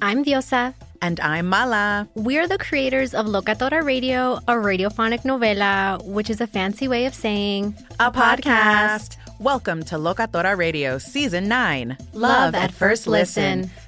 I'm Diosa. And I'm Mala. We're the creators of Locatora Radio, a radiophonic novela, which is a fancy way of saying a podcast. Welcome to Locatora Radio Season 9 Love, Love at First listen. listen.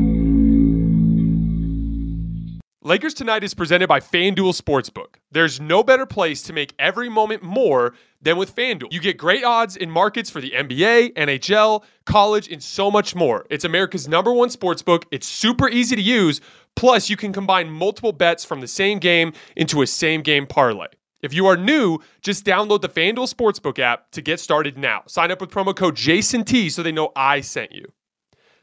Lakers Tonight is presented by FanDuel Sportsbook. There's no better place to make every moment more than with FanDuel. You get great odds in markets for the NBA, NHL, college, and so much more. It's America's number one sportsbook. It's super easy to use. Plus, you can combine multiple bets from the same game into a same game parlay. If you are new, just download the FanDuel Sportsbook app to get started now. Sign up with promo code JASONT so they know I sent you.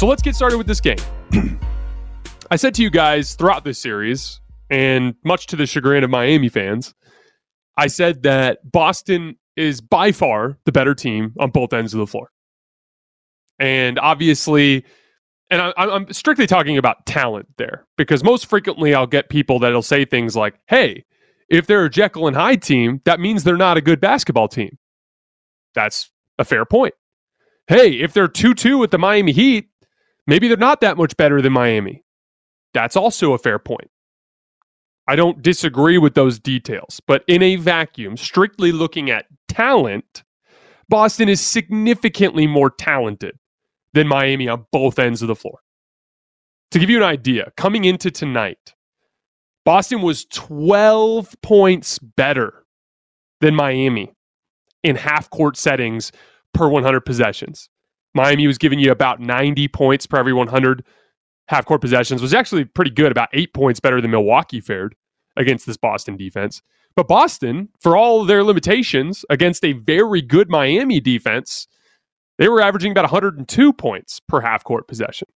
So let's get started with this game. I said to you guys throughout this series, and much to the chagrin of Miami fans, I said that Boston is by far the better team on both ends of the floor. And obviously, and I, am strictly talking about talent there because most frequently I'll get people that'll say things like, hey, if they're a Jekyll and Hyde team, that means they're not a good basketball team. That's a fair point. Hey, if they're 2 2 with the Miami Heat, Maybe they're not that much better than Miami. That's also a fair point. I don't disagree with those details, but in a vacuum, strictly looking at talent, Boston is significantly more talented than Miami on both ends of the floor. To give you an idea, coming into tonight, Boston was 12 points better than Miami in half court settings per 100 possessions. Miami was giving you about 90 points per every 100 half court possessions, was actually pretty good, about eight points better than Milwaukee fared against this Boston defense. But Boston, for all their limitations against a very good Miami defense, they were averaging about 102 points per half court possession.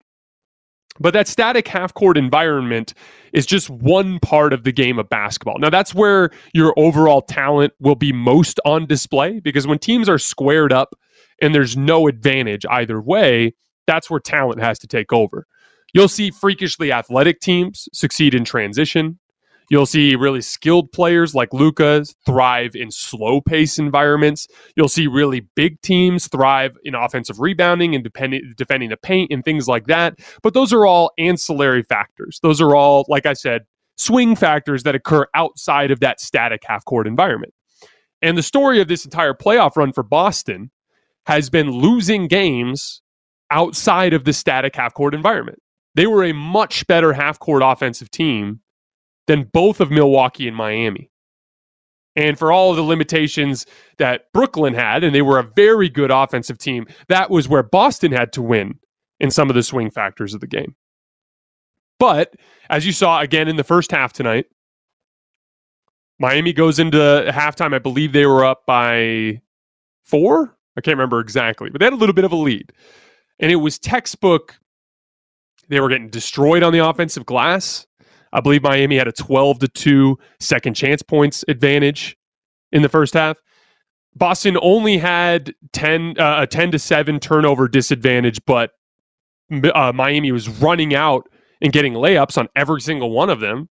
But that static half court environment is just one part of the game of basketball. Now, that's where your overall talent will be most on display because when teams are squared up and there's no advantage either way, that's where talent has to take over. You'll see freakishly athletic teams succeed in transition. You'll see really skilled players like Luka thrive in slow pace environments. You'll see really big teams thrive in offensive rebounding and defending the paint and things like that. But those are all ancillary factors. Those are all, like I said, swing factors that occur outside of that static half court environment. And the story of this entire playoff run for Boston has been losing games outside of the static half court environment. They were a much better half court offensive team than both of Milwaukee and Miami. And for all of the limitations that Brooklyn had, and they were a very good offensive team, that was where Boston had to win in some of the swing factors of the game. But as you saw again in the first half tonight, Miami goes into halftime. I believe they were up by four. I can't remember exactly, but they had a little bit of a lead. And it was textbook. They were getting destroyed on the offensive glass. I believe Miami had a 12 to 2 second chance points advantage in the first half. Boston only had 10 uh, a 10 to 7 turnover disadvantage, but uh, Miami was running out and getting layups on every single one of them.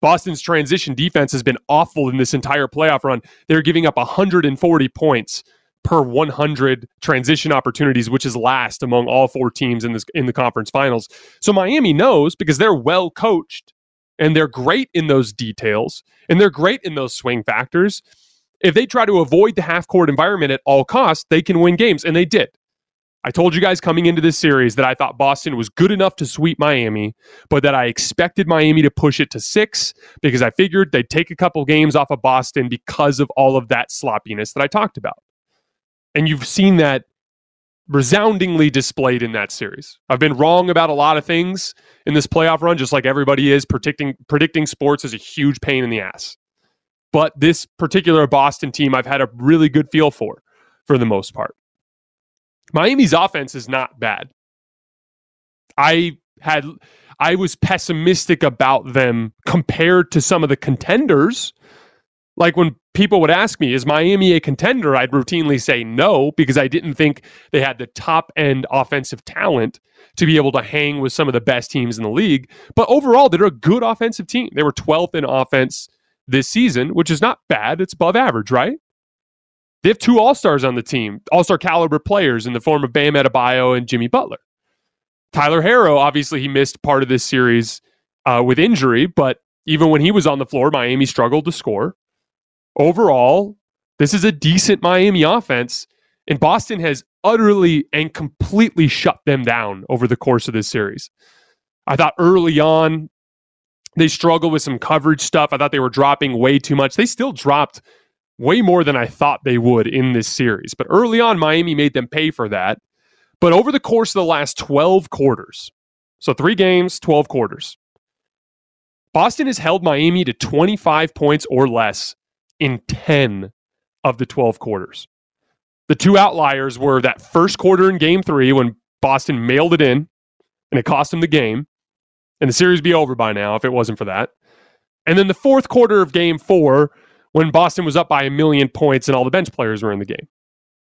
Boston's transition defense has been awful in this entire playoff run. They're giving up 140 points per 100 transition opportunities, which is last among all four teams in this in the conference finals. So Miami knows because they're well coached and they're great in those details and they're great in those swing factors. If they try to avoid the half court environment at all costs, they can win games, and they did. I told you guys coming into this series that I thought Boston was good enough to sweep Miami, but that I expected Miami to push it to six because I figured they'd take a couple games off of Boston because of all of that sloppiness that I talked about. And you've seen that resoundingly displayed in that series. I've been wrong about a lot of things in this playoff run, just like everybody is. Predicting predicting sports is a huge pain in the ass. But this particular Boston team, I've had a really good feel for, for the most part. Miami's offense is not bad. I had I was pessimistic about them compared to some of the contenders like when people would ask me, is Miami a contender? I'd routinely say no because I didn't think they had the top end offensive talent to be able to hang with some of the best teams in the league. But overall, they're a good offensive team. They were 12th in offense this season, which is not bad. It's above average, right? They have two All Stars on the team, All Star caliber players in the form of Bam Adebayo and Jimmy Butler. Tyler Herro, obviously, he missed part of this series uh, with injury, but even when he was on the floor, Miami struggled to score overall, this is a decent Miami offense, and Boston has utterly and completely shut them down over the course of this series. I thought early on they struggled with some coverage stuff. I thought they were dropping way too much. They still dropped way more than I thought they would in this series. But early on, Miami made them pay for that. But over the course of the last 12 quarters, so three games, 12 quarters, Boston has held Miami to 25 points or less in 10 of the 12 quarters. The two outliers were that first quarter in game three when Boston mailed it in and it cost them the game. And the series be over by now if it wasn't for that. And then the fourth quarter of game four when Boston was up by a million points and all the bench players were in the game.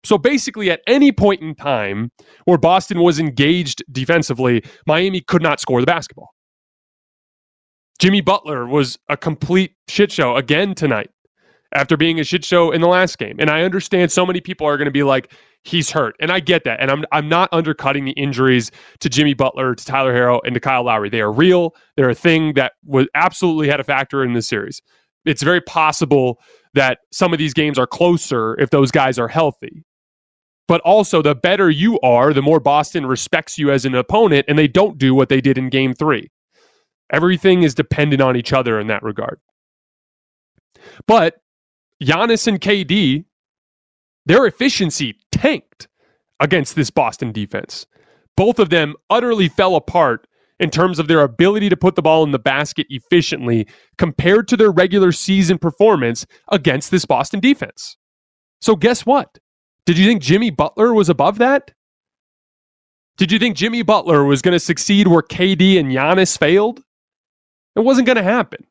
So basically, at any point in time where Boston was engaged defensively, Miami could not score the basketball. Jimmy Butler was a complete shit show again tonight after being a shit show in the last game. And I understand so many people are going to be like, he's hurt. And I get that. And I'm, I'm not undercutting the injuries to Jimmy Butler, to Tyler Herro, and to Kyle Lowry. They are real. They're a thing that was absolutely had a factor in this series. It's very possible that some of these games are closer if those guys are healthy. But also, the better you are, the more Boston respects you as an opponent, and they don't do what they did in game three. Everything is dependent on each other in that regard. But Giannis and KD, their efficiency tanked against this Boston defense. Both of them utterly fell apart in terms of their ability to put the ball in the basket efficiently compared to their regular season performance against this Boston defense. So, guess what? Did you think Jimmy Butler was above that? Did you think Jimmy Butler was going to succeed where KD and Giannis failed? It wasn't going to happen.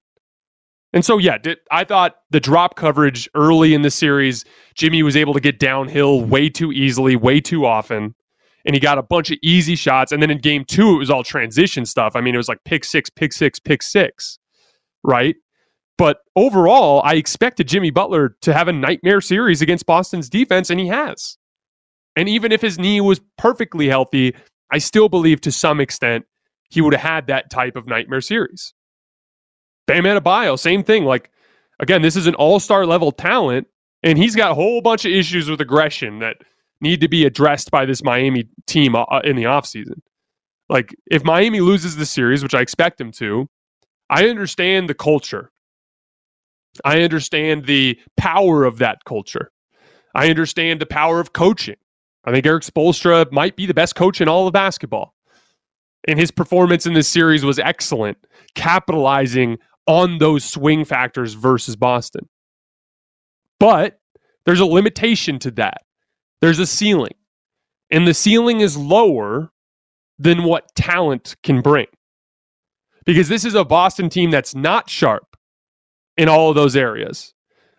And so, yeah, did, I thought the drop coverage early in the series, Jimmy was able to get downhill way too easily, way too often. And he got a bunch of easy shots. And then in game two, it was all transition stuff. I mean, it was like pick six, pick six, pick six, right? But overall, I expected Jimmy Butler to have a nightmare series against Boston's defense, and he has. And even if his knee was perfectly healthy, I still believe to some extent he would have had that type of nightmare series. Bam Adebayo, same thing. Like, again, this is an all star level talent, and he's got a whole bunch of issues with aggression that need to be addressed by this Miami team uh, uh in the offseason. Like, if Miami loses the series, which I expect him to, I understand the culture. I understand the power of that culture. I understand the power of coaching. I think Erik Spoelstra might be the best coach in all of basketball. And his performance in this series was excellent, capitalizing on those swing factors versus Boston. But there's a limitation to that. There's a ceiling. And the ceiling is lower than what talent can bring. Because this is a Boston team that's not sharp in all of those areas.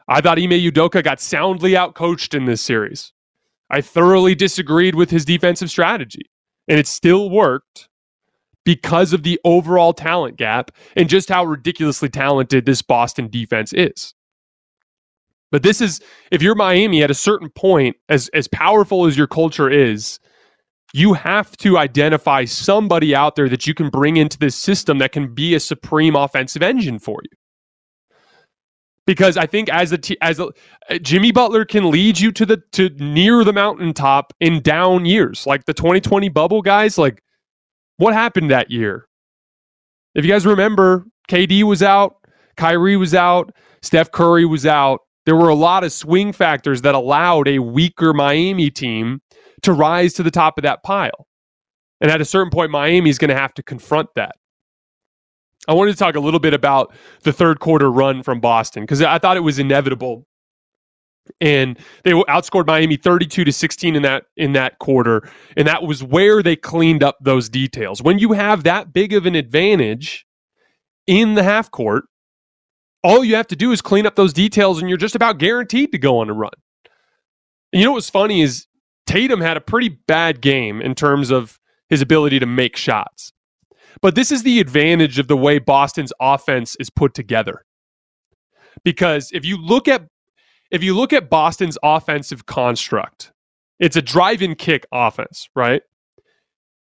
I thought Ime Udoka got soundly outcoached in this series. I thoroughly disagreed with his defensive strategy, and it still worked because of the overall talent gap and just how ridiculously talented this Boston defense is. But this is if you're Miami at a certain point, as as powerful as your culture is, you have to identify somebody out there that you can bring into this system that can be a supreme offensive engine for you. Because I think as a t- as a, Jimmy Butler can lead you to the to near the mountaintop in down years, like the 2020 bubble guys. Like what happened that year? If you guys remember, KD was out, Kyrie was out, Steph Curry was out. There were a lot of swing factors that allowed a weaker Miami team to rise to the top of that pile. And at a certain point, Miami's going to have to confront that. I wanted to talk a little bit about the third quarter run from Boston because I thought it was inevitable and they outscored Miami 32 to 16 in that in that quarter and that was where they cleaned up those details. When you have that big of an advantage in the half court, all you have to do is clean up those details and you're just about guaranteed to go on a run. And you know what's funny is Tatum had a pretty bad game in terms of his ability to make shots. But this is the advantage of the way Boston's offense is put together. Because if you look at if you look at Boston's offensive construct, it's a drive and kick offense, right?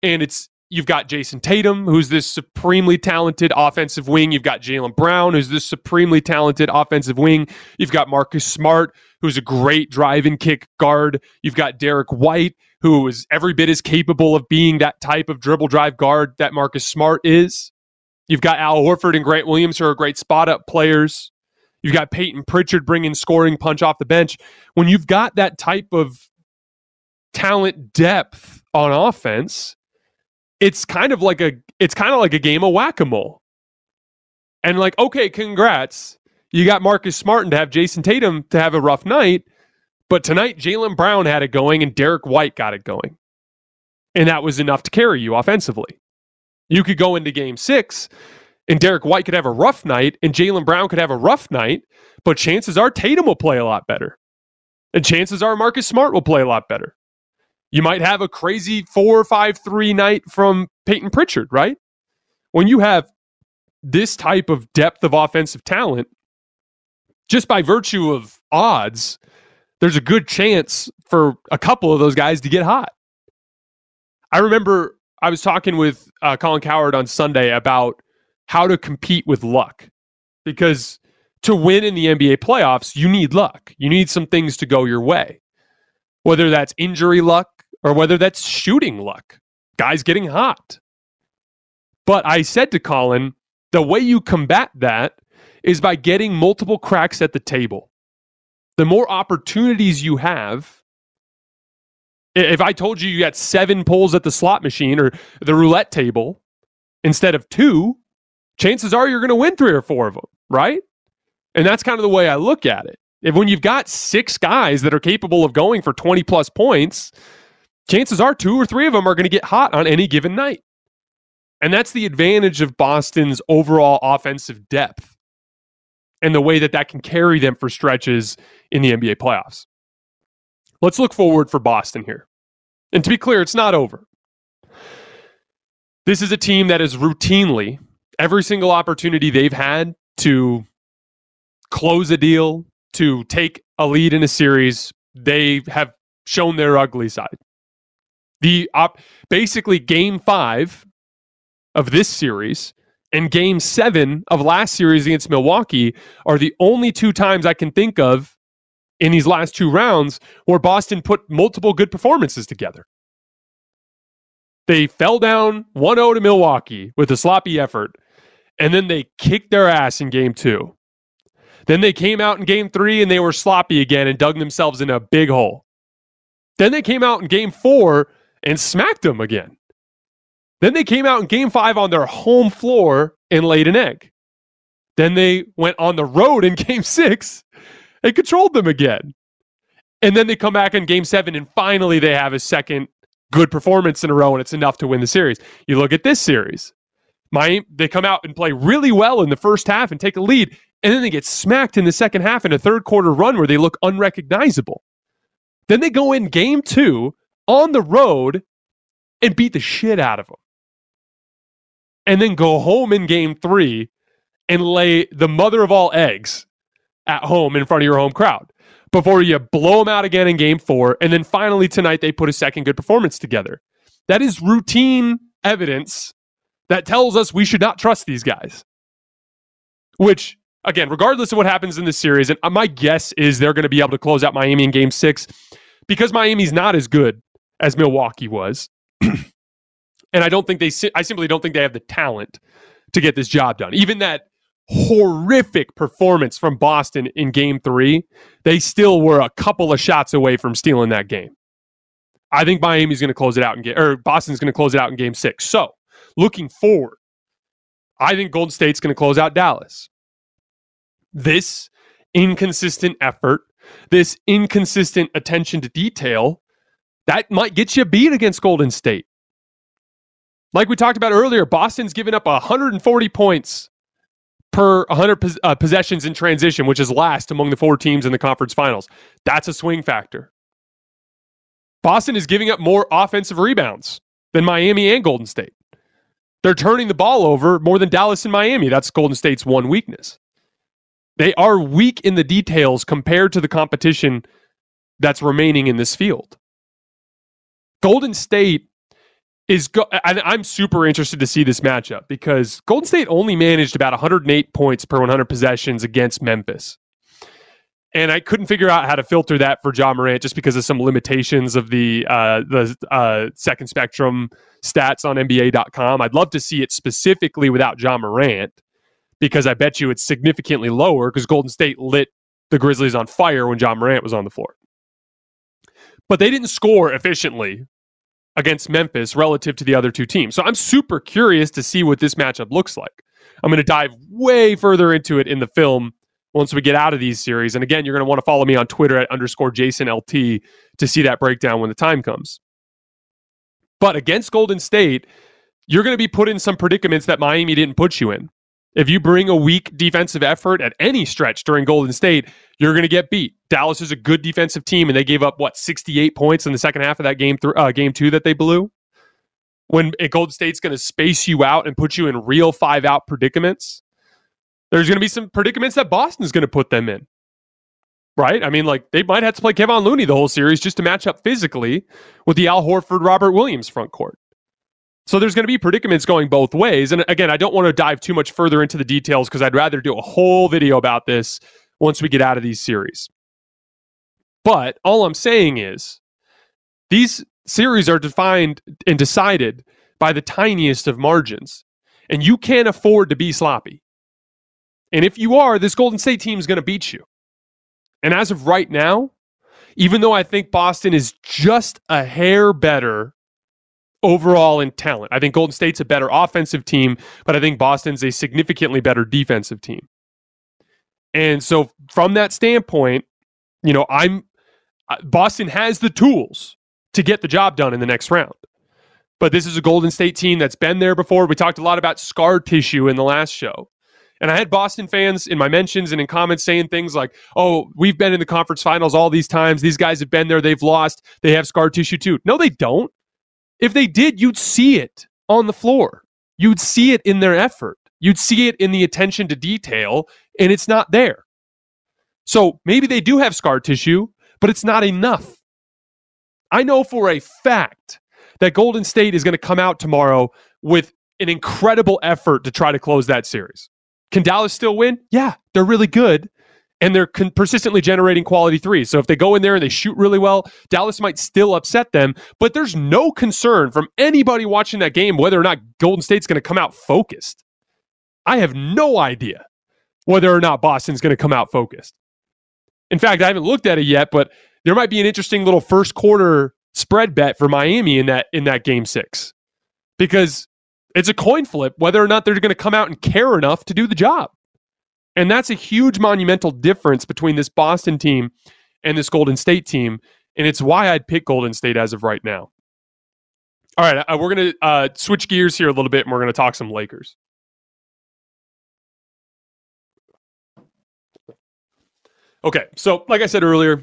And it's you've got Jayson Tatum, who's this supremely talented offensive wing. You've got Jaylen Brown, who's this supremely talented offensive wing. You've got Marcus Smart, who's a great drive and kick guard. You've got Derrick White, who is every bit as capable of being that type of dribble drive guard that Marcus Smart is. You've got Al Horford and Grant Williams, who are great spot up players. You've got Peyton Pritchard bringing scoring punch off the bench. When you've got that type of talent depth on offense, it's kind of like a it's kind of like a game of whack-a-mole. And like, okay, congrats. You got Marcus Smart to have Jayson Tatum to have a rough night. But tonight, Jaylen Brown had it going and Derrick White got it going. And that was enough to carry you offensively. You could go into game six and Derrick White could have a rough night, and Jaylen Brown could have a rough night, but chances are Tatum will play a lot better. And chances are Marcus Smart will play a lot better. You might have a crazy four, five, three night from Peyton Pritchard, right? When you have this type of depth of offensive talent, just by virtue of odds, there's a good chance for a couple of those guys to get hot. I remember I was talking with uh, Colin Cowherd on Sunday about how to compete with luck. Because to win in the NBA playoffs, you need luck. You need some things to go your way. Whether that's injury luck or whether that's shooting luck, guys getting hot. But I said to Colin, the way you combat that is by getting multiple cracks at the table. The more opportunities you have, if I told you you got seven pulls at the slot machine or the roulette table instead of two, chances are you're going to win three or four of them, right? And that's kind of the way I look at it. If when you've got six guys that are capable of going for 20 plus points, chances are two or three of them are going to get hot on any given night. And that's the advantage of Boston's overall offensive depth and the way that that can carry them for stretches in the NBA playoffs. Let's look forward for Boston here. And to be clear, it's not over. This is a team that is routinely, every single opportunity they've had to close a deal, to take a lead in a series, they have shown their ugly side. The op- basically game 5 of this series and game 7 of last series against Milwaukee are the only two times I can think of in these last two rounds where Boston put multiple good performances together. They fell down 1 0 to Milwaukee with a sloppy effort, and then they kicked their ass in game two. Then they came out in game three and they were sloppy again and dug themselves in a big hole. Then they came out in game four and smacked them again. Then they came out in game five on their home floor and laid an egg. Then they went on the road in game six and controlled them again. And then they come back in game seven and finally they have a second good performance in a row and it's enough to win the series. You look at this series. Miami, they come out and play really well in the first half and take a lead, and then they get smacked in the second half in a third quarter run where they look unrecognizable. Then they go in game two on the road and beat the shit out of them. And then go home in game three and lay the mother of all eggs at home in front of your home crowd before you blow them out again in game four. And then finally tonight, they put a second good performance together. That is routine evidence that tells us we should not trust these guys. Which, again, regardless of what happens in this series, and uh, my guess is they're going to be able to close out Miami in game six because Miami's not as good as Milwaukee was. and I don't think they, I simply don't think they have the talent to get this job done. Even that horrific performance from Boston in game three, they still were a couple of shots away from stealing that game. I think Miami's going to close it out and get, or Boston's going to close it out in game six. So looking forward, I think Golden State's going to close out Dallas. This inconsistent effort, this inconsistent attention to detail, that might get you beat against Golden State. Like we talked about earlier, Boston's given up 140 points per 100 pos- uh, possessions in transition, which is last among the four teams in the conference finals. That's a swing factor. Boston is giving up more offensive rebounds than Miami and Golden State. They're turning the ball over more than Dallas and Miami. That's Golden State's one weakness. They are weak in the details compared to the competition that's remaining in this field. Golden State is go- and I'm super interested to see this matchup because Golden State only managed about 108 points per 100 possessions against Memphis. And I couldn't figure out how to filter that for Ja Morant just because of some limitations of the uh, the uh, second spectrum stats on NBA.com. I'd love to see it specifically without Ja Morant because I bet you it's significantly lower because Golden State lit the Grizzlies on fire when Ja Morant was on the floor. But they didn't score efficiently against Memphis relative to the other two teams. So I'm super curious to see what this matchup looks like. I'm going to dive way further into it in the film once we get out of these series. And again, you're going to want to follow me on Twitter at underscore Jason LT to see that breakdown when the time comes. But against Golden State, you're going to be put in some predicaments that Miami didn't put you in. If you bring a weak defensive effort at any stretch during Golden State, you're going to get beat. Dallas is a good defensive team, and they gave up what 68 points in the second half of that game, th- uh, game two that they blew. When Golden State's going to space you out and put you in real five out predicaments, there's going to be some predicaments that Boston's going to put them in. Right? I mean, like they might have to play Kevon Looney the whole series just to match up physically with the Al Horford, Robert Williams front court. So there's going to be predicaments going both ways. And again, I don't want to dive too much further into the details because I'd rather do a whole video about this once we get out of these series. But all I'm saying is these series are defined and decided by the tiniest of margins. And you can't afford to be sloppy. And if you are, this Golden State team is going to beat you. And as of right now, even though I think Boston is just a hair better overall in talent, I think Golden State's a better offensive team, but I think Boston's a significantly better defensive team. And so, from that standpoint, you know, I'm uh, Boston has the tools to get the job done in the next round. But this is a Golden State team that's been there before. We talked a lot about scar tissue in the last show. And I had Boston fans in my mentions and in comments saying things like, oh, we've been in the conference finals all these times. These guys have been there. They've lost. They have scar tissue too. No, they don't. If they did, you'd see it on the floor. You'd see it in their effort. You'd see it in the attention to detail, and it's not there. So maybe they do have scar tissue, but it's not enough. I know for a fact that Golden State is going to come out tomorrow with an incredible effort to try to close that series. Can Dallas still win? Yeah, they're really good and they're con- persistently generating quality threes. So if they go in there and they shoot really well, Dallas might still upset them. But there's no concern from anybody watching that game whether or not Golden State's going to come out focused. I have no idea whether or not Boston's going to come out focused. In fact, I haven't looked at it yet, but there might be an interesting little first quarter spread bet for Miami in that in that game six because it's a coin flip whether or not they're going to come out and care enough to do the job. And that's a huge monumental difference between this Boston team and this Golden State team. And it's why I'd pick Golden State as of right now. All right, uh, we're going to uh, switch gears here a little bit and we're going to talk some Lakers. Okay, so like I said earlier,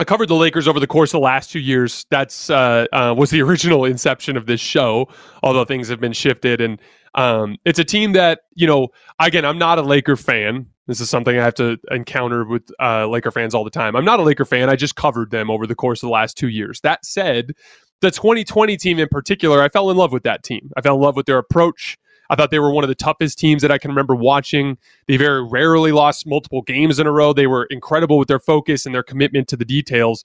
I covered the Lakers over the course of the last two years. That's uh, uh, was the original inception of this show, although things have been shifted. And um, it's a team that you know. Again, I'm not a Laker fan. This is something I have to encounter with uh, Laker fans all the time. I'm not a Laker fan. I just covered them over the course of the last two years. That said, the 2020 team in particular, I fell in love with that team. I fell in love with their approach. I thought they were one of the toughest teams that I can remember watching. They very rarely lost multiple games in a row. They were incredible with their focus and their commitment to the details.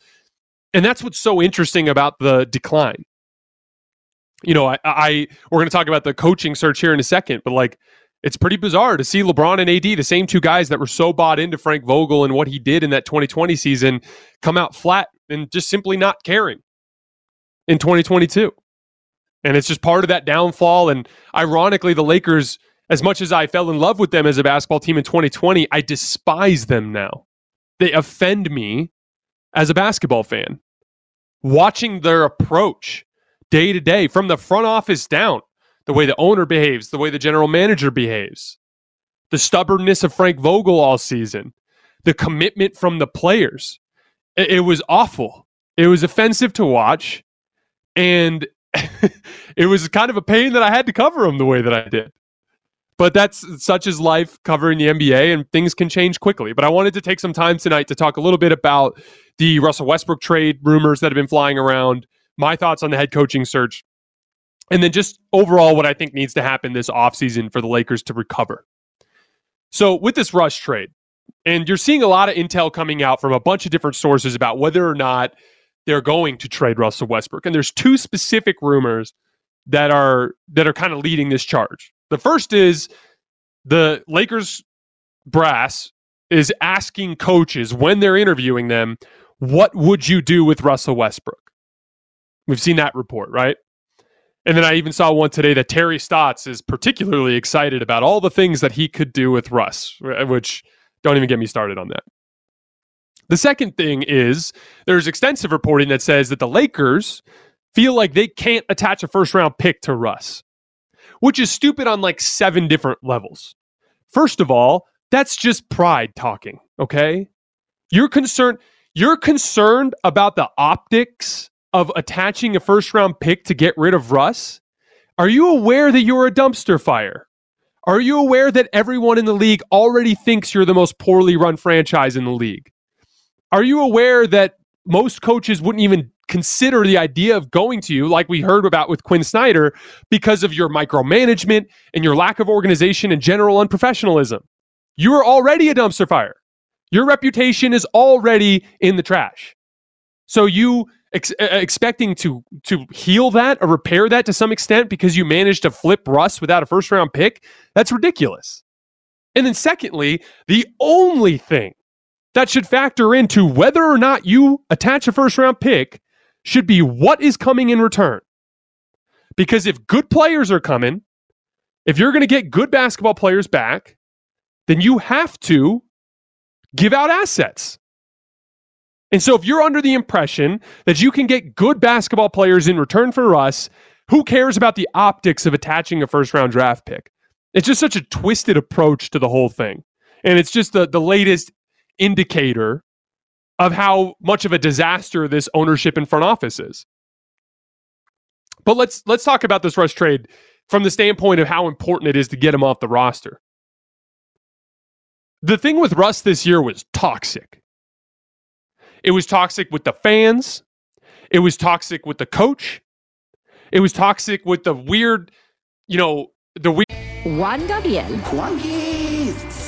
And that's what's so interesting about the decline. You know, I, I we're going to talk about the coaching search here in a second, but like it's pretty bizarre to see LeBron and AD, the same two guys that were so bought into Frank Vogel and what he did in that 2020 season, come out flat and just simply not caring in 2022 and it's just part of that downfall. And ironically, the Lakers, as much as I fell in love with them as a basketball team in 2020, I despise them now. They offend me as a basketball fan. Watching their approach day to day from the front office down, the way the owner behaves, the way the general manager behaves, the stubbornness of Frank Vogel all season, the commitment from the players. It, was awful. It was offensive to watch. And it was kind of a pain that I had to cover him the way that I did. But that's such as life covering the NBA, and things can change quickly. But I wanted to take some time tonight to talk a little bit about the Russell Westbrook trade rumors that have been flying around, my thoughts on the head coaching search, and then just overall what I think needs to happen this offseason for the Lakers to recover. So, with this rush trade, and you're seeing a lot of intel coming out from a bunch of different sources about whether or not they're going to trade Russell Westbrook. And there's two specific rumors that are that are kind of leading this charge. The first is the Lakers brass is asking coaches when they're interviewing them, what would you do with Russell Westbrook? We've seen that report, right? And then I even saw one today that Terry Stotts is particularly excited about all the things that he could do with Russ, which don't even get me started on that. The second thing is there's extensive reporting that says that the Lakers feel like they can't attach a first round pick to Russ, which is stupid on like seven different levels. First of all, that's just pride talking, okay? You're concerned you're concerned about the optics of attaching a first round pick to get rid of Russ? Are you aware that you're a dumpster fire? Are you aware that everyone in the league already thinks you're the most poorly run franchise in the league? Are you aware that most coaches wouldn't even consider the idea of going to you, like we heard about with Quin Snyder, because of your micromanagement and your lack of organization and general unprofessionalism? You are already a dumpster fire. Your reputation is already in the trash. So you ex- expecting to to heal that or repair that to some extent because you managed to flip Russ without a first round pick? That's ridiculous. And then secondly, the only thing that should factor into whether or not you attach a first round pick should be what is coming in return. Because if good players are coming, if you're going to get good basketball players back, then you have to give out assets. And so if you're under the impression that you can get good basketball players in return for Russ, who cares about the optics of attaching a first round draft pick? It's just such a twisted approach to the whole thing. And it's just the, the latest indicator of how much of a disaster this ownership and front office is. But let's let's talk about this Russ trade from the standpoint of how important it is to get him off the roster. The thing with Russ this year was toxic. It was toxic with the fans. It was toxic with the coach. It was toxic with the weird, you know, the weird. Juan Gabriel, Juanquis,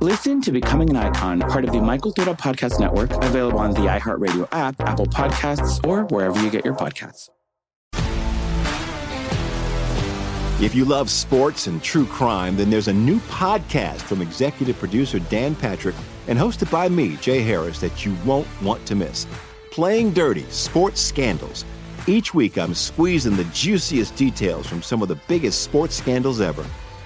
Listen to Becoming an Icon, part of the My Cultura Podcast Network, available on the iHeartRadio app, Apple Podcasts, or wherever you get your podcasts. If you love sports and true crime, then there's a new podcast from executive producer Dan Patrick and hosted by me, Jay Harris, that you won't want to miss. Playing Dirty Sports Scandals. Each week, I'm squeezing the juiciest details from some of the biggest sports scandals ever.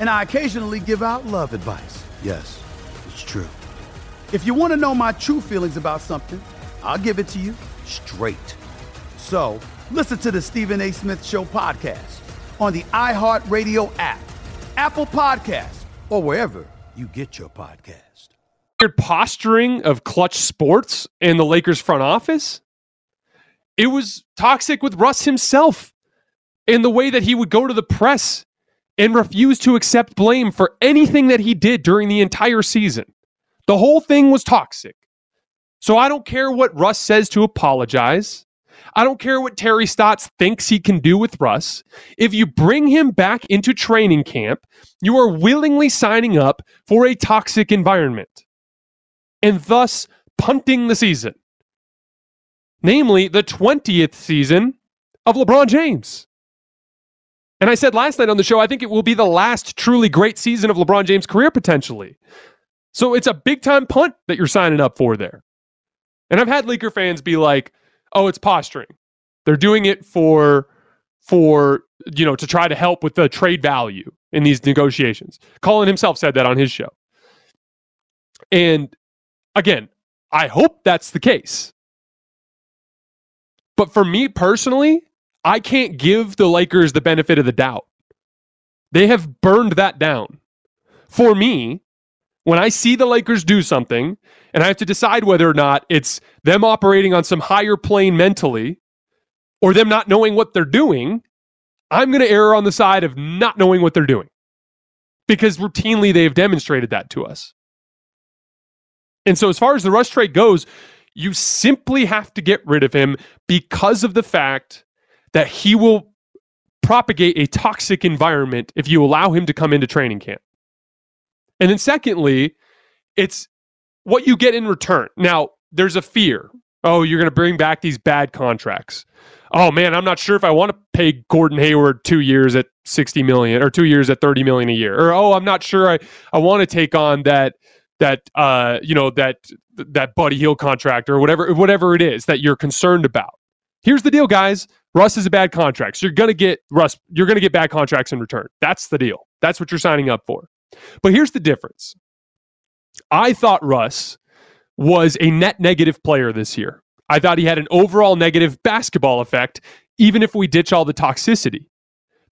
And I occasionally give out love advice. Yes, it's true. If you want to know my true feelings about something, I'll give it to you straight. So listen to the Stephen A. Smith Show podcast on the iHeartRadio app, Apple Podcasts, or wherever you get your podcast. weird posturing of clutch sports and the Lakers front office. It was toxic with Russ himself in the way that he would go to the press and refused to accept blame for anything that he did during the entire season. The whole thing was toxic. So I don't care what Russ says to apologize. I don't care what Terry Stotts thinks he can do with Russ. If you bring him back into training camp, you are willingly signing up for a toxic environment and thus punting the season. Namely, the 20th season of LeBron James. And I said last night on the show, I think it will be the last truly great season of LeBron James' career potentially. So it's a big time punt that you're signing up for there. And I've had Laker fans be like, "Oh, it's posturing. They're doing it for for, you know, to try to help with the trade value in these negotiations." Colin himself said that on his show. And again, I hope that's the case. But for me personally, I can't give the Lakers the benefit of the doubt. They have burned that down. For me, when I see the Lakers do something and I have to decide whether or not it's them operating on some higher plane mentally or them not knowing what they're doing, I'm going to err on the side of not knowing what they're doing because routinely they've demonstrated that to us. And so, as far as the Russ trade goes, you simply have to get rid of him because of the fact that he will propagate a toxic environment if you allow him to come into training camp. And then, secondly, it's what you get in return. Now, there's a fear. Oh, you're going to bring back these bad contracts. Oh man, I'm not sure if I want to pay Gordon Hayward two years at 60 million or two years at 30 million a year. Or oh, I'm not sure I, I want to take on that that uh you know that that Buddy Hield contract or whatever whatever it is that you're concerned about. Here's the deal, guys. Russ is a bad contract. So you're gonna get Russ, you're gonna get bad contracts in return. That's the deal. That's what you're signing up for. But here's the difference. I thought Russ was a net negative player this year. I thought he had an overall negative basketball effect, even if we ditch all the toxicity.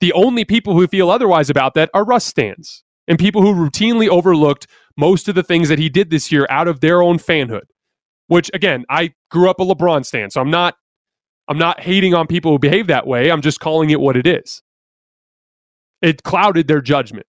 The only people who feel otherwise about that are Russ stands and people who routinely overlooked most of the things that he did this year out of their own fanhood. Which again, I grew up a LeBron stan, so I'm not I'm not hating on people who behave that way. I'm just calling it what it is. It clouded their judgment.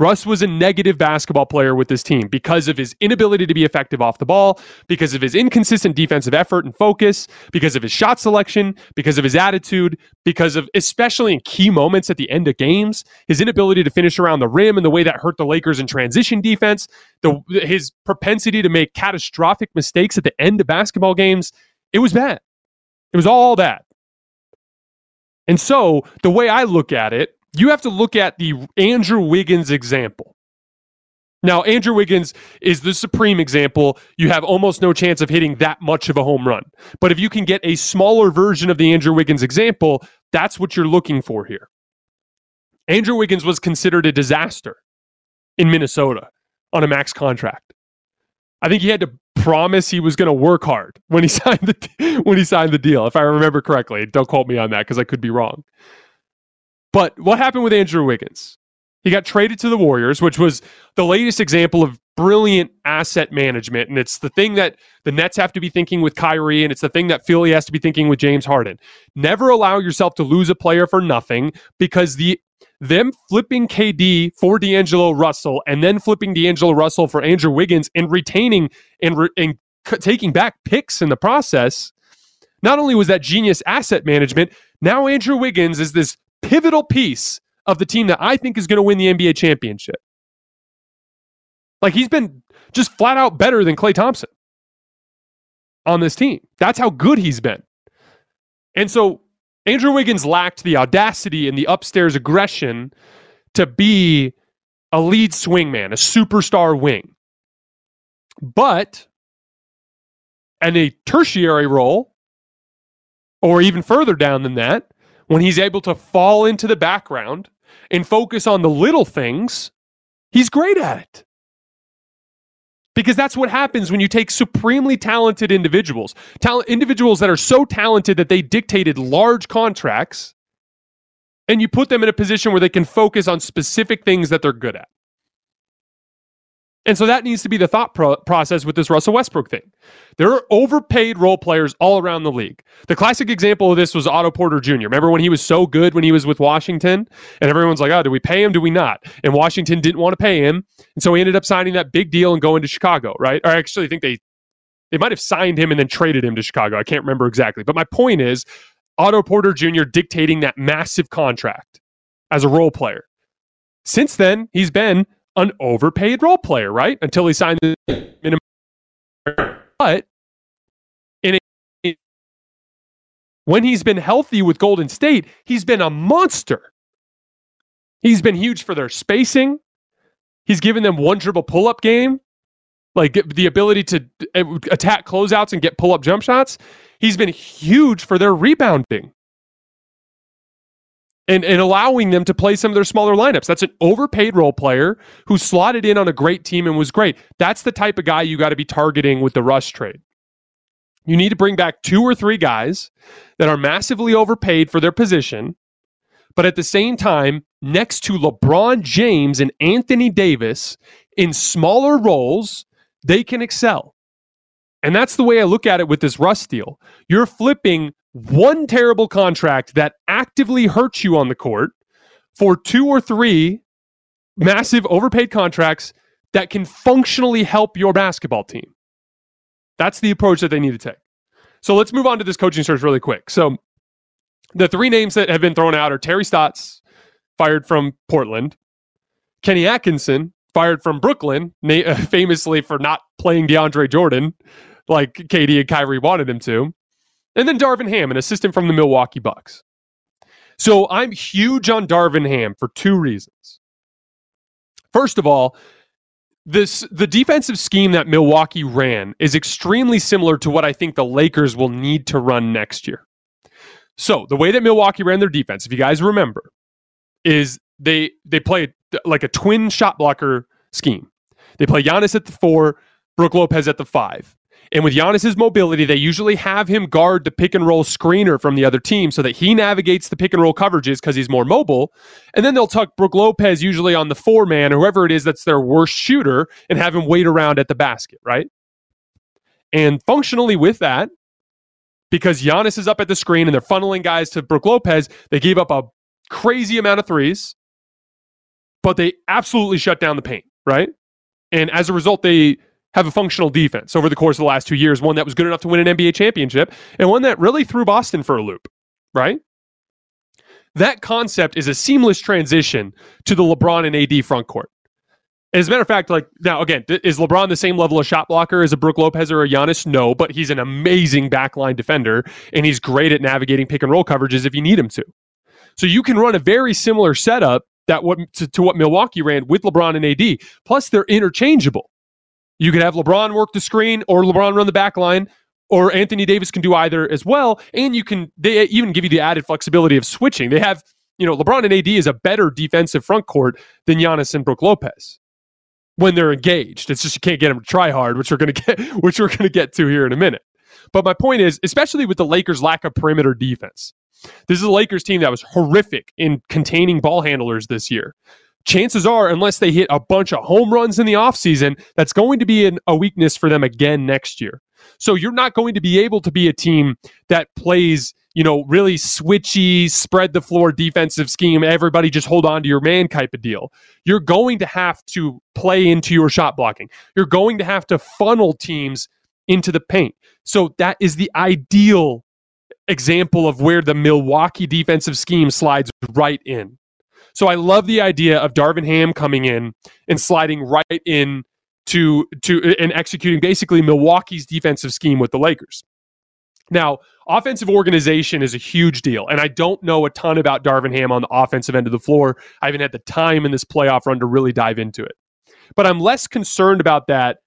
Russ was a negative basketball player with this team because of his inability to be effective off the ball, because of his inconsistent defensive effort and focus, because of his shot selection, because of his attitude, because of, especially in key moments at the end of games, his inability to finish around the rim and the way that hurt the Lakers in transition defense, the, his propensity to make catastrophic mistakes at the end of basketball games. It was bad. It was all that. And so the way I look at it you have to look at the Andrew Wiggins example. Now, Andrew Wiggins is the supreme example. You have almost no chance of hitting that much of a home run. But if you can get a smaller version of the Andrew Wiggins example, that's what you're looking for here. Andrew Wiggins was considered a disaster in Minnesota on a max contract. I think he had to promise he was going to work hard when he signed the when he signed the deal, if I remember correctly. Don't quote me on that because I could be wrong. But what happened with Andrew Wiggins? He got traded to the Warriors, which was the latest example of brilliant asset management. And it's the thing that the Nets have to be thinking with Kyrie, and it's the thing that Philly has to be thinking with James Harden. Never allow yourself to lose a player for nothing because the them flipping KD for D'Angelo Russell and then flipping D'Angelo Russell for Andrew Wiggins and retaining and, re- and c- taking back picks in the process. Not only was that genius asset management, now Andrew Wiggins is this pivotal piece of the team that I think is going to win the NBA championship. Like he's been just flat out better than Klay Thompson on this team. That's how good he's been. And so Andrew Wiggins lacked the audacity and the upstairs aggression to be a lead swingman, a superstar wing. But in a tertiary role, or even further down than that, when he's able to fall into the background and focus on the little things, he's great at it. Because that's what happens when you take supremely talented individuals, talent, individuals that are so talented that they dictated large contracts, and you put them in a position where they can focus on specific things that they're good at. And so that needs to be the thought pro- process with this Russell Westbrook thing. There are overpaid role players all around the league. The classic example of this was Otto Porter Jr. Remember when he was so good when he was with Washington? And everyone's like, oh, do we pay him? Do we not? And Washington didn't want to pay him. And so he ended up signing that big deal and going to Chicago, right? Or actually, think they they might have signed him and then traded him to Chicago. I can't remember exactly. But my point is Otto Porter Jr. dictating that massive contract as a role player. Since then, he's been an overpaid role player, right? Until he signed the minimum. But in a, when he's been healthy with Golden State, he's been a monster. He's been huge for their spacing. He's given them one dribble pull up game, like the ability to uh, attack closeouts and get pull up jump shots. He's been huge for their rebounding and, and allowing them to play some of their smaller lineups. That's an overpaid role player who slotted in on a great team and was great. That's the type of guy you got to be targeting with the rush trade. You need to bring back two or three guys that are massively overpaid for their position, but at the same time, next to LeBron James and Anthony Davis in smaller roles, they can excel. And that's the way I look at it with this Russ deal. You're flipping one terrible contract that actively hurts you on the court for two or three massive overpaid contracts that can functionally help your basketball team. That's the approach that they need to take. So let's move on to this coaching search really quick. So the three names that have been thrown out are Terry Stotts, fired from Portland, Kenny Atkinson, fired from Brooklyn, famously for not playing DeAndre Jordan like KD and Kyrie wanted him to. And then Darvin Ham, an assistant from the Milwaukee Bucks. So I'm huge on Darvin Ham for two reasons. First of all, this the defensive scheme that Milwaukee ran is extremely similar to what I think the Lakers will need to run next year. So the way that Milwaukee ran their defense, if you guys remember, is they they play like a twin shot blocker scheme. They play Giannis at the four, Brook Lopez at the five. And with Giannis's mobility, they usually have him guard the pick and roll screener from the other team so that he navigates the pick and roll coverages because he's more mobile. And then they'll tuck Brook Lopez usually on the four man, whoever it is that's their worst shooter, and have him wait around at the basket, right? And functionally with that, because Giannis is up at the screen and they're funneling guys to Brook Lopez, they gave up a crazy amount of threes, but they absolutely shut down the paint, right? And as a result, they have a functional defense over the course of the last two years, one that was good enough to win an NBA championship and one that really threw Boston for a loop, right? That concept is a seamless transition to the LeBron and AD front court. As a matter of fact, like now again, is LeBron the same level of shot blocker as a Brook Lopez or a Giannis? No, but he's an amazing backline defender and he's great at navigating pick and roll coverages if you need him to. So you can run a very similar setup that what to, to what Milwaukee ran with LeBron and AD. Plus, they're interchangeable. You could have LeBron work the screen or LeBron run the back line, or Anthony Davis can do either as well. And you can they even give you the added flexibility of switching. They have, you know, LeBron and AD is a better defensive front court than Giannis and Brook Lopez when they're engaged. It's just you can't get them to try hard, which we're gonna get which we're gonna get to here in a minute. But my point is, especially with the Lakers' lack of perimeter defense, this is a Lakers team that was horrific in containing ball handlers this year chances are, unless they hit a bunch of home runs in the offseason, that's going to be an, a weakness for them again next year. So you're not going to be able to be a team that plays, you know, really switchy, spread the floor defensive scheme, everybody just hold on to your man type of deal. You're going to have to play into your shot blocking. You're going to have to funnel teams into the paint. So that is the ideal example of where the Milwaukee defensive scheme slides right in. So I love the idea of Darvin Ham coming in and sliding right in to to and executing basically Milwaukee's defensive scheme with the Lakers. Now, offensive organization is a huge deal, and I don't know a ton about Darvin Ham on the offensive end of the floor. I haven't had the time in this playoff run to really dive into it. But I'm less concerned about that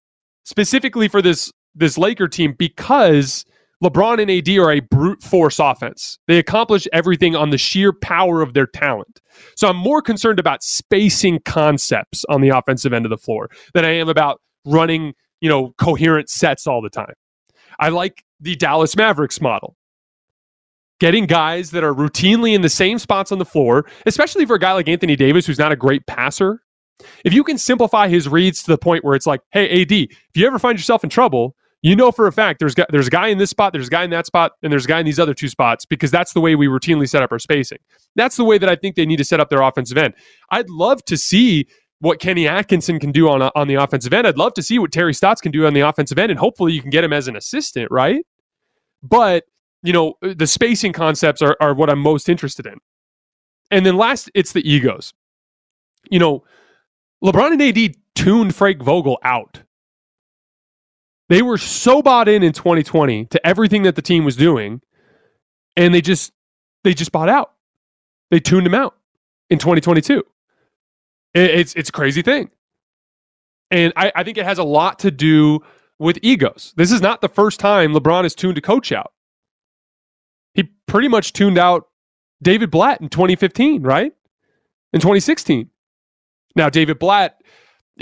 specifically for this this Laker team because LeBron and AD are a brute force offense. They accomplish everything on the sheer power of their talent. So I'm more concerned about spacing concepts on the offensive end of the floor than I am about running, you know, coherent sets all the time. I like the Dallas Mavericks model. Getting guys that are routinely in the same spots on the floor, especially for a guy like Anthony Davis, who's not a great passer. If you can simplify his reads to the point where it's like, hey, AD, if you ever find yourself in trouble, you know for a fact there's there's a guy in this spot, there's a guy in that spot, and there's a guy in these other two spots because that's the way we routinely set up our spacing. That's the way that I think they need to set up their offensive end. I'd love to see what Kenny Atkinson can do on on the offensive end. I'd love to see what Terry Stotts can do on the offensive end, and hopefully you can get him as an assistant, right? But you know uh, the spacing concepts are are what I'm most interested in. And then last, it's the egos. You know, LeBron and AD tuned Frank Vogel out they were so bought in in 2020 to everything that the team was doing, and they just they just bought out. They tuned him out in 2022. It's it's a crazy thing, and I, I think it has a lot to do with egos. This is not the first time LeBron has tuned a coach out. He pretty much tuned out David Blatt in 2015, right? In 2016. Now, David Blatt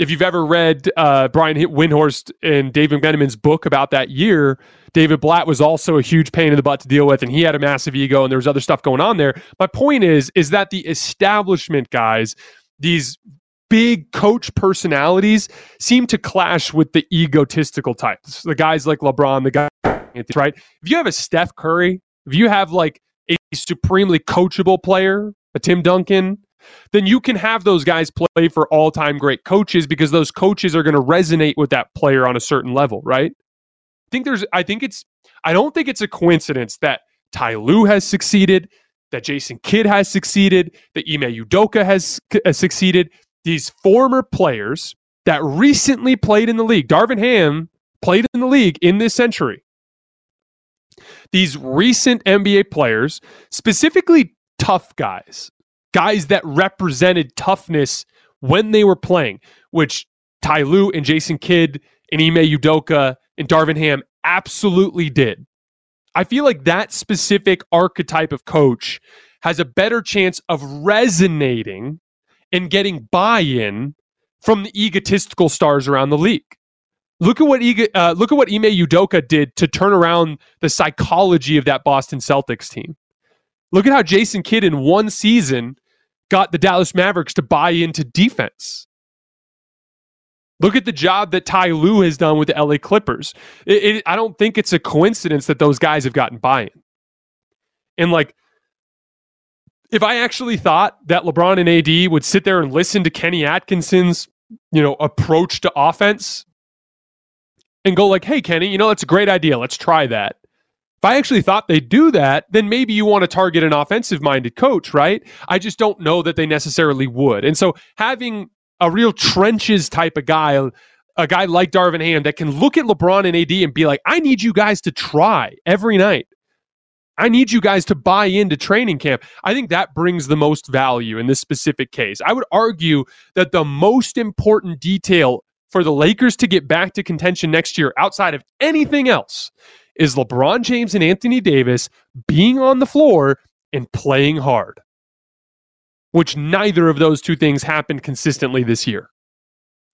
if you've ever read uh, Brian Windhorst and David McMenamin's book about that year, David Blatt was also a huge pain in the butt to deal with, and he had a massive ego, and there was other stuff going on there. My point is, is that the establishment guys, these big coach personalities, seem to clash with the egotistical types. The guys like LeBron, the guy, right? If you have a Steph Curry, if you have like a supremely coachable player, a Tim Duncan, then you can have those guys play for all time great coaches because those coaches are going to resonate with that player on a certain level, right? I think there's, I think it's, I don't think it's a coincidence that Ty Lue has succeeded, that Jason Kidd has succeeded, that Ime Udoka has, has uh, succeeded. These former players that recently played in the league. Darvin Ham played in the league in this century. These recent NBA players, specifically tough guys, guys that represented toughness when they were playing, which Ty Lue and Jason Kidd and Ime Udoka and Darvin Ham absolutely did. I feel like that specific archetype of coach has a better chance of resonating and getting buy-in from the egotistical stars around the league. Look at what uh, look at what Ime Udoka did to turn around the psychology of that Boston Celtics team. Look at how Jason Kidd in one season got the Dallas Mavericks to buy into defense. Look at the job that Ty Lue has done with the LA Clippers. It, it, I don't think it's a coincidence that those guys have gotten buy-in. And like, if I actually thought that LeBron and AD would sit there and listen to Kenny Atkinson's, you know, approach to offense and go like, "Hey, Kenny, you know that's a great idea. Let's try that." If I actually thought they'd do that, then maybe you want to target an offensive minded coach, right? I just don't know that they necessarily would. And so having a real trenches type of guy, a guy like Darvin Ham that can look at LeBron and AD and be like, I need you guys to try every night. I need you guys to buy into training camp. I think that brings the most value in this specific case. I would argue that the most important detail for the Lakers to get back to contention next year, outside of anything else, is LeBron James and Anthony Davis being on the floor and playing hard, which neither of those two things happened consistently this year.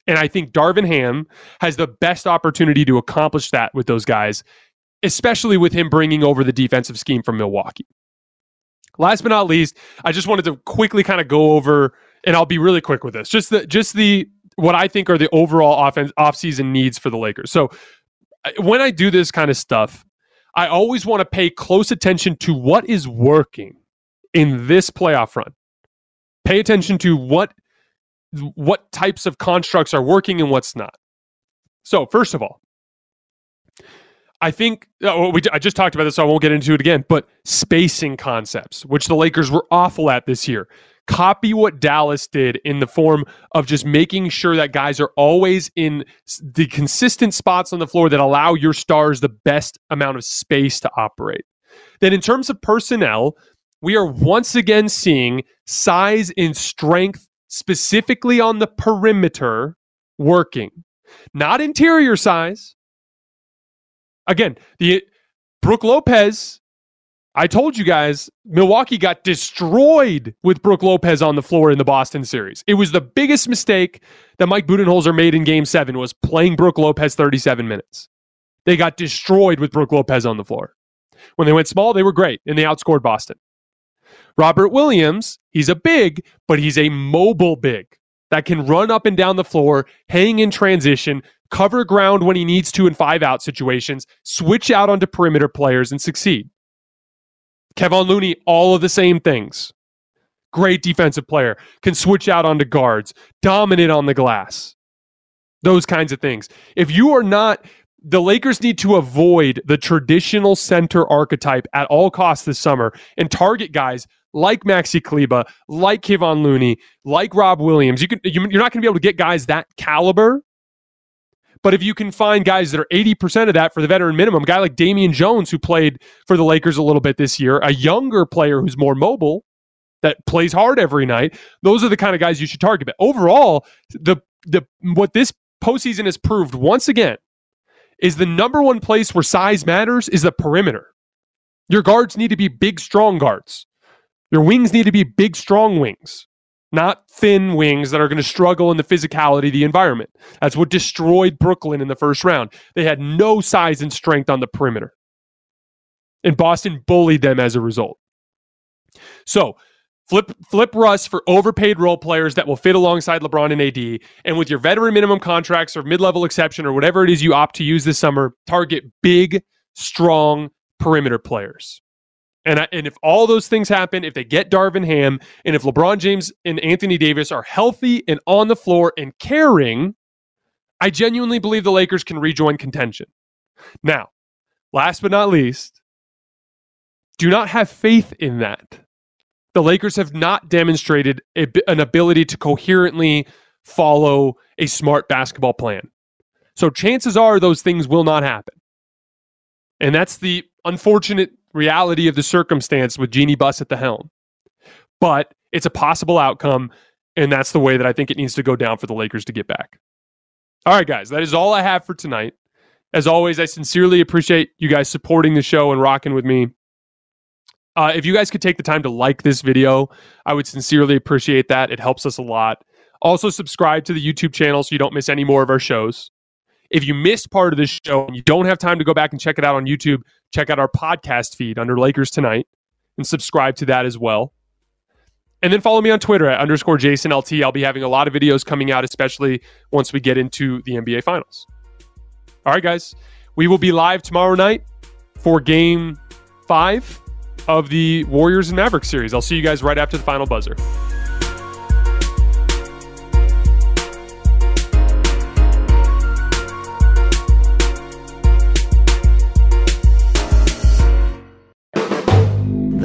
And I think Darvin Ham has the best opportunity to accomplish that with those guys especially with him bringing over the defensive scheme from Milwaukee. Last but not least, I just wanted to quickly kind of go over, and I'll be really quick with this. Just the just the what I think are the overall offense offseason needs for the Lakers. So when I do this kind of stuff, I always want to pay close attention to what is working in this playoff run. Pay attention to what what types of constructs are working and what's not. So, first of all, I think oh, we, I just talked about this, so I won't get into it again. But spacing concepts, which the Lakers were awful at this year, copy what Dallas did in the form of just making sure that guys are always in the consistent spots on the floor that allow your stars the best amount of space to operate. Then, in terms of personnel, we are once again seeing size and strength, specifically on the perimeter, working. Not interior size, again, the Brook Lopez. I told you guys, Milwaukee got destroyed with Brook Lopez on the floor in the Boston series. It was the biggest mistake that Mike Budenholzer made in Game Seven was playing Brook Lopez 37 minutes. They got destroyed with Brook Lopez on the floor. When they went small, they were great and they outscored Boston. Robert Williams, he's a big, but he's a mobile big that can run up and down the floor, hang in transition, cover ground when he needs to in five out situations, switch out onto perimeter players, and succeed. Kevon Looney, all of the same things. Great defensive player, can switch out onto guards, dominant on the glass. Those kinds of things. If you are not, the Lakers need to avoid the traditional center archetype at all costs this summer and target guys like Maxi Kleber, like Kevon Looney, like Rob Williams. You can, you're not going to be able to get guys that caliber but if you can find guys that are 80% of that for the veteran minimum, a guy like Damian Jones, who played for the Lakers a little bit this year, a younger player who's more mobile, that plays hard every night, those are the kind of guys you should target. But overall, the the what this postseason has proved once again is the number one place where size matters is the perimeter. Your guards need to be big, strong guards. Your wings need to be big, strong wings not thin wings that are going to struggle in the physicality of the environment. That's what destroyed Brooklyn in the first round. They had no size and strength on the perimeter. And Boston bullied them as a result. So, flip flip Russ for overpaid role players that will fit alongside LeBron and AD. And with your veteran minimum contracts or mid-level exception or whatever it is you opt to use this summer, target big, strong perimeter players. And, I, and if all those things happen, if they get Darvin Ham, and if LeBron James and Anthony Davis are healthy and on the floor and caring, I genuinely believe the Lakers can rejoin contention. Now, last but not least, do not have faith in that. The Lakers have not demonstrated a, an ability to coherently follow a smart basketball plan. So chances are those things will not happen. And that's the unfortunate reality of the circumstance with Jeanie Buss at the helm. But it's a possible outcome, and that's the way that I think it needs to go down for the Lakers to get back. All right, guys, that is all I have for tonight. As always, I sincerely appreciate you guys supporting the show and rocking with me. Uh, if you guys could take the time to like this video, I would sincerely appreciate that. It helps us a lot. Also, subscribe to the YouTube channel so you don't miss any more of our shows. If you missed part of this show and you don't have time to go back and check it out on YouTube, check out our podcast feed under Lakers Tonight and subscribe to that as well. And then follow me on Twitter at underscore Jason LT. I'll be having a lot of videos coming out, especially once we get into the NBA Finals. All right, guys. We will be live tomorrow night for game five of the Warriors and Mavericks series. I'll see you guys right after the final buzzer.